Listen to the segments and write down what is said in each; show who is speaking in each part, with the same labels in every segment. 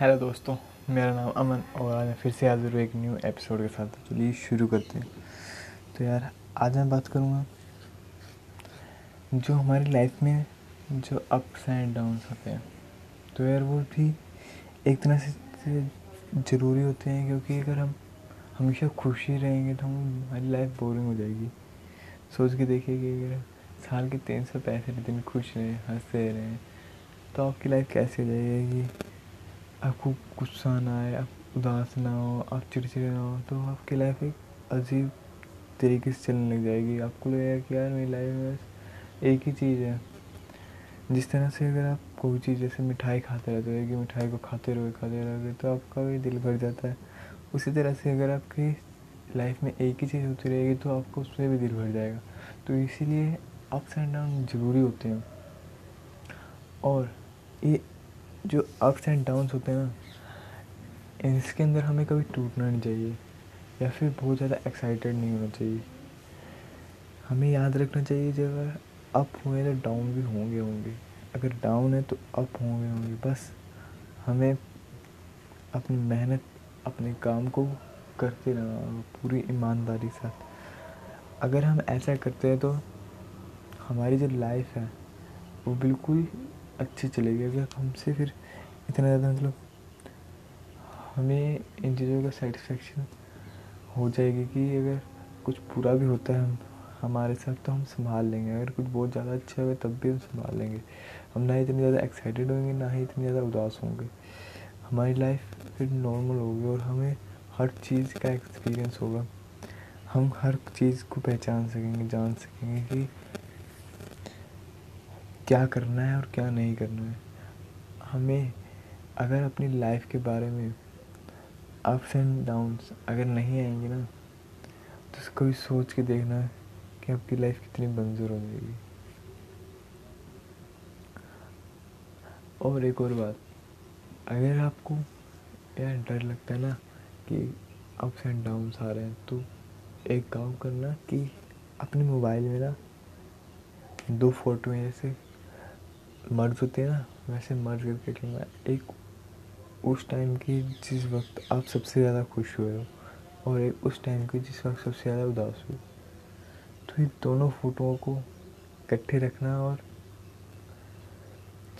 Speaker 1: Hello दोस्तों, मेरा नाम अमन और आज मैं फिर से हाजिर हूँ एक न्यू एपिसोड के साथ। तो चलिए शुरू करते हैं। तो यार, आज मैं बात करूँगा जो हमारी लाइफ में जो अप्स एंड डाउन्स होते हैं। तो यार, वो भी एक तरह से ज़रूरी होते हैं क्योंकि अगर हम हमेशा खुशी रहेंगे तो हम, हमारी लाइफ बोरिंग हो जाएगी। सोच के देखिए कि अगर साल के तीन सौ पैंसठ दिन खुश रहें हँसते रहें तो आपकी लाइफ कैसी हो जाएगी? आपको गुस्सा ना आए, आप उदास ना हो, आप चिड़चिड़े ना हो तो आपकी लाइफ एक अजीब तरीके से चलने लग जाएगी। आपको लगेगा कि यार, मेरी लाइफ में बस एक ही चीज़ है। जिस तरह से अगर आप कोई चीज़, जैसे मिठाई खाते रहते हो, कि मिठाई को खाते रहोगे खाते रहोगे तो आपका भी दिल भर जाता है। उसी तरह से अगर आपकी लाइफ में एक ही चीज़ होती रहेगी तो आपको उसमें भी दिल भर जाएगा। तो इसीलिए अप्स एंड डाउन ज़रूरी होते हैं। और ये जो अप्स एंड डाउन्स होते हैं ना, इसके अंदर हमें कभी टूटना नहीं चाहिए, या फिर बहुत ज़्यादा एक्साइटेड नहीं होना चाहिए। हमें याद रखना चाहिए जब अप हुए तो डाउन भी होंगे होंगे। अगर डाउन है तो अप होंगे होंगे। बस हमें अपनी मेहनत, अपने काम को करते रहना, पूरी ईमानदारी साथ अगर हम ऐसा करते हैं तो हमारी जो लाइफ है, वो बिल्कुल अच्छी चलेगी अगर हमसे फिर इतना ज़्यादा मतलब हमें इन चीज़ों का सेटिस्फेक्शन हो जाएगी कि अगर कुछ बुरा भी होता है हम, हमारे साथ तो हम संभाल लेंगे। अगर कुछ बहुत ज़्यादा अच्छा होगा तब भी हम संभाल लेंगे। हम ना इतनी ज़्यादा एक्साइटेड होंगे, ना ही इतनी ज़्यादा उदास होंगे। हमारी लाइफ फिर नॉर्मल होगी और हमें हर चीज़ का एक्सपीरियंस होगा। हम हर चीज़ को पहचान सकेंगे, जान सकेंगे कि क्या करना है और क्या नहीं करना है। हमें अगर अपनी लाइफ के बारे में अप्स एंड डाउन्स अगर नहीं आएँगे ना तो उसको भी सोच के देखना कि आपकी लाइफ कितनी मंजूर हो जाएगी। और एक और बात, अगर आपको यार डर लगता है ना कि अप्स एंड डाउन्स आ रहे हैं तो एक काम करना कि अपने मोबाइल में ना दो फ़ोटो जैसे मर्ज होते हैं ना? वैसे मर्ज करके रखना एक उस टाइम की जिस वक्त आप सबसे ज़्यादा खुश हुए हो और एक उस टाइम की जिस वक्त सबसे ज़्यादा उदास हुए तो ये दोनों फ़ोटोओं को इकट्ठे रखना और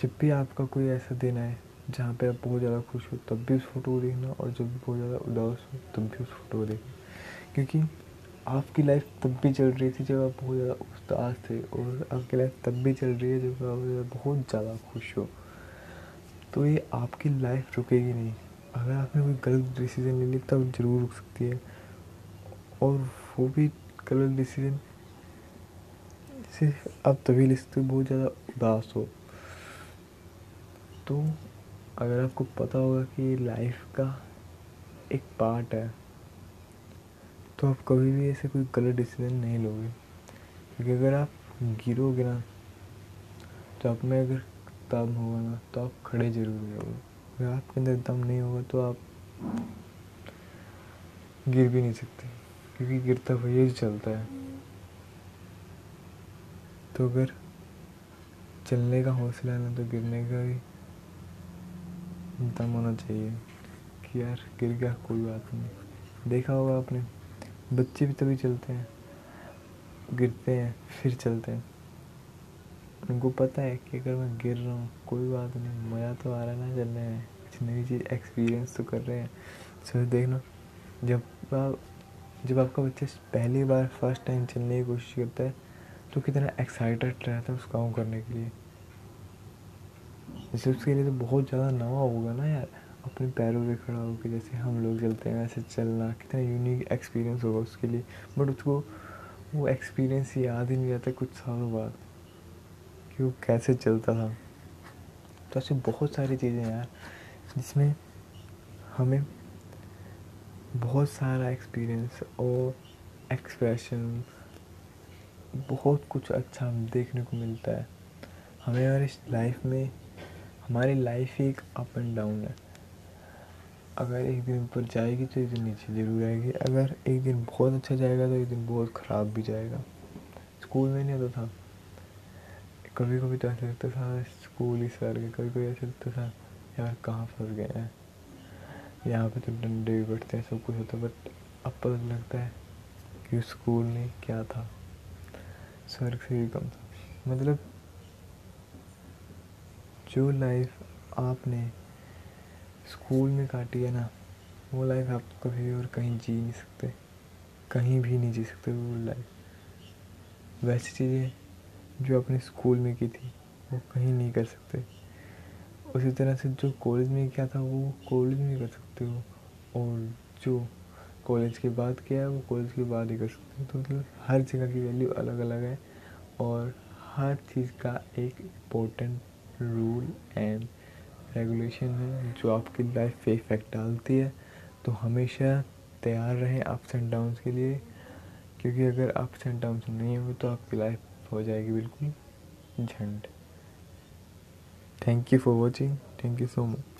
Speaker 1: जब भी आपका कोई ऐसा दिन आए जहाँ पे आप बहुत ज़्यादा खुश हो, तब भी उस फ़ोटो को देखना और जब भी बहुत ज़्यादा उदास हो, तब भी उस फ़ोटो को देखना। क्योंकि आपकी लाइफ तब भी चल रही थी जब आप बहुत ज़्यादा उदास थे और आपकी लाइफ तब भी चल रही है जब आप बहुत ज़्यादा खुश हो। तो ये आपकी लाइफ रुकेगी नहीं। अगर आपने कोई गलत डिसीज़न ले ली, तब ज़रूर रुक सकती है। और वो भी गलत डिसीज़न सिर्फ़ आप तभी ले सकते हो, बहुत ज़्यादा उदास हो। तो अगर आपको पता होगा कि लाइफ का एक पार्ट है तो आप कभी भी ऐसे कोई गलत डिसीज़न नहीं लोगे। क्योंकि अगर आप गिरोगे ना तो आप में अगर दम होगा ना तो आप खड़े ज़रूर रहोगे। अगर आपके अंदर दम नहीं होगा तो आप गिर भी नहीं सकते। क्योंकि गिरता हुआ ही चलता है। तो अगर चलने का हौसला है ना तो गिरने का भी दम होना चाहिए कि यार, गिर गया, कोई बात नहीं। देखा होगा आपने? बच्चे भी तभी चलते हैं, गिरते हैं, फिर चलते हैं। उनको पता है कि अगर मैं गिर रहा हूँ, कोई बात नहीं, मज़ा तो आ रहा है ना चलने में। कुछ नई चीज़ एक्सपीरियंस तो कर रहे हैं। सर देखना, जब आप, जब आपका बच्चा पहली बार फ़र्स्ट टाइम चलने की कोशिश करता है तो कितना एक्साइटेड रहता है उस काम करने के लिए। जैसे उसके लिए तो बहुत ज़्यादा नवा होगा ना यार। अपने पैरों पे खड़ा होकर जैसे हम लोग चलते हैं वैसे चलना। कितना यूनिक एक्सपीरियंस होगा उसके लिए। बट उसको, वो एक्सपीरियंस याद ही नहीं रहता कुछ सालों बाद कि वो कैसे चलता था। तो ऐसे बहुत सारी चीज़ें यार, जिसमें हमें बहुत सारा एक्सपीरियंस और एक्सप्रेशन बहुत कुछ अच्छा देखने को मिलता है। हमें हमारी लाइफ में, हमारी लाइफ ही एक अप एंड डाउन है। अगर एक दिन ऊपर जाएगी तो एक दिन नीचे ज़रूर आएगी। अगर एक दिन बहुत अच्छा जाएगा तो एक दिन बहुत ख़राब भी जाएगा। स्कूल में नहीं होता था। कभी कभी तो ऐसा लगता था, स्कूल ही सर के कभी कभी ऐसा लगता था, यार कहाँ फंस गए हैं? यहाँ पे तो डंडे भी पड़ते हैं, सब कुछ होता है बट अब पता लगता है कि स्कूल में क्या था। स्वर्ग से भी कम था। मतलब जो लाइफ आपने स्कूल में काटी है ना। वो लाइफ आप कभी और कहीं जी नहीं सकते। कहीं भी नहीं जी सकते वो लाइफ वैसी चीज़ें जो आपने स्कूल में की थी, वो कहीं नहीं कर सकते। उसी तरह से जो कॉलेज में किया था, वो कॉलेज में कर सकते हो। और जो कॉलेज के बाद किया है, वो कॉलेज के बाद ही कर सकते हो। तो मतलब हर जगह की वैल्यू अलग अलग है। और हर चीज़ का एक इम्पोर्टेंट रूल एंड रेगुलेशन है, जो आपकी लाइफ पे इफ़ेक्ट डालती है तो हमेशा तैयार रहें अप्स एंड डाउन्स के लिए। क्योंकि अगर अप्स एंड डाउन्स नहीं होंगे तो आपकी लाइफ हो जाएगी बिल्कुल झंड। Thank you for watching thank you so much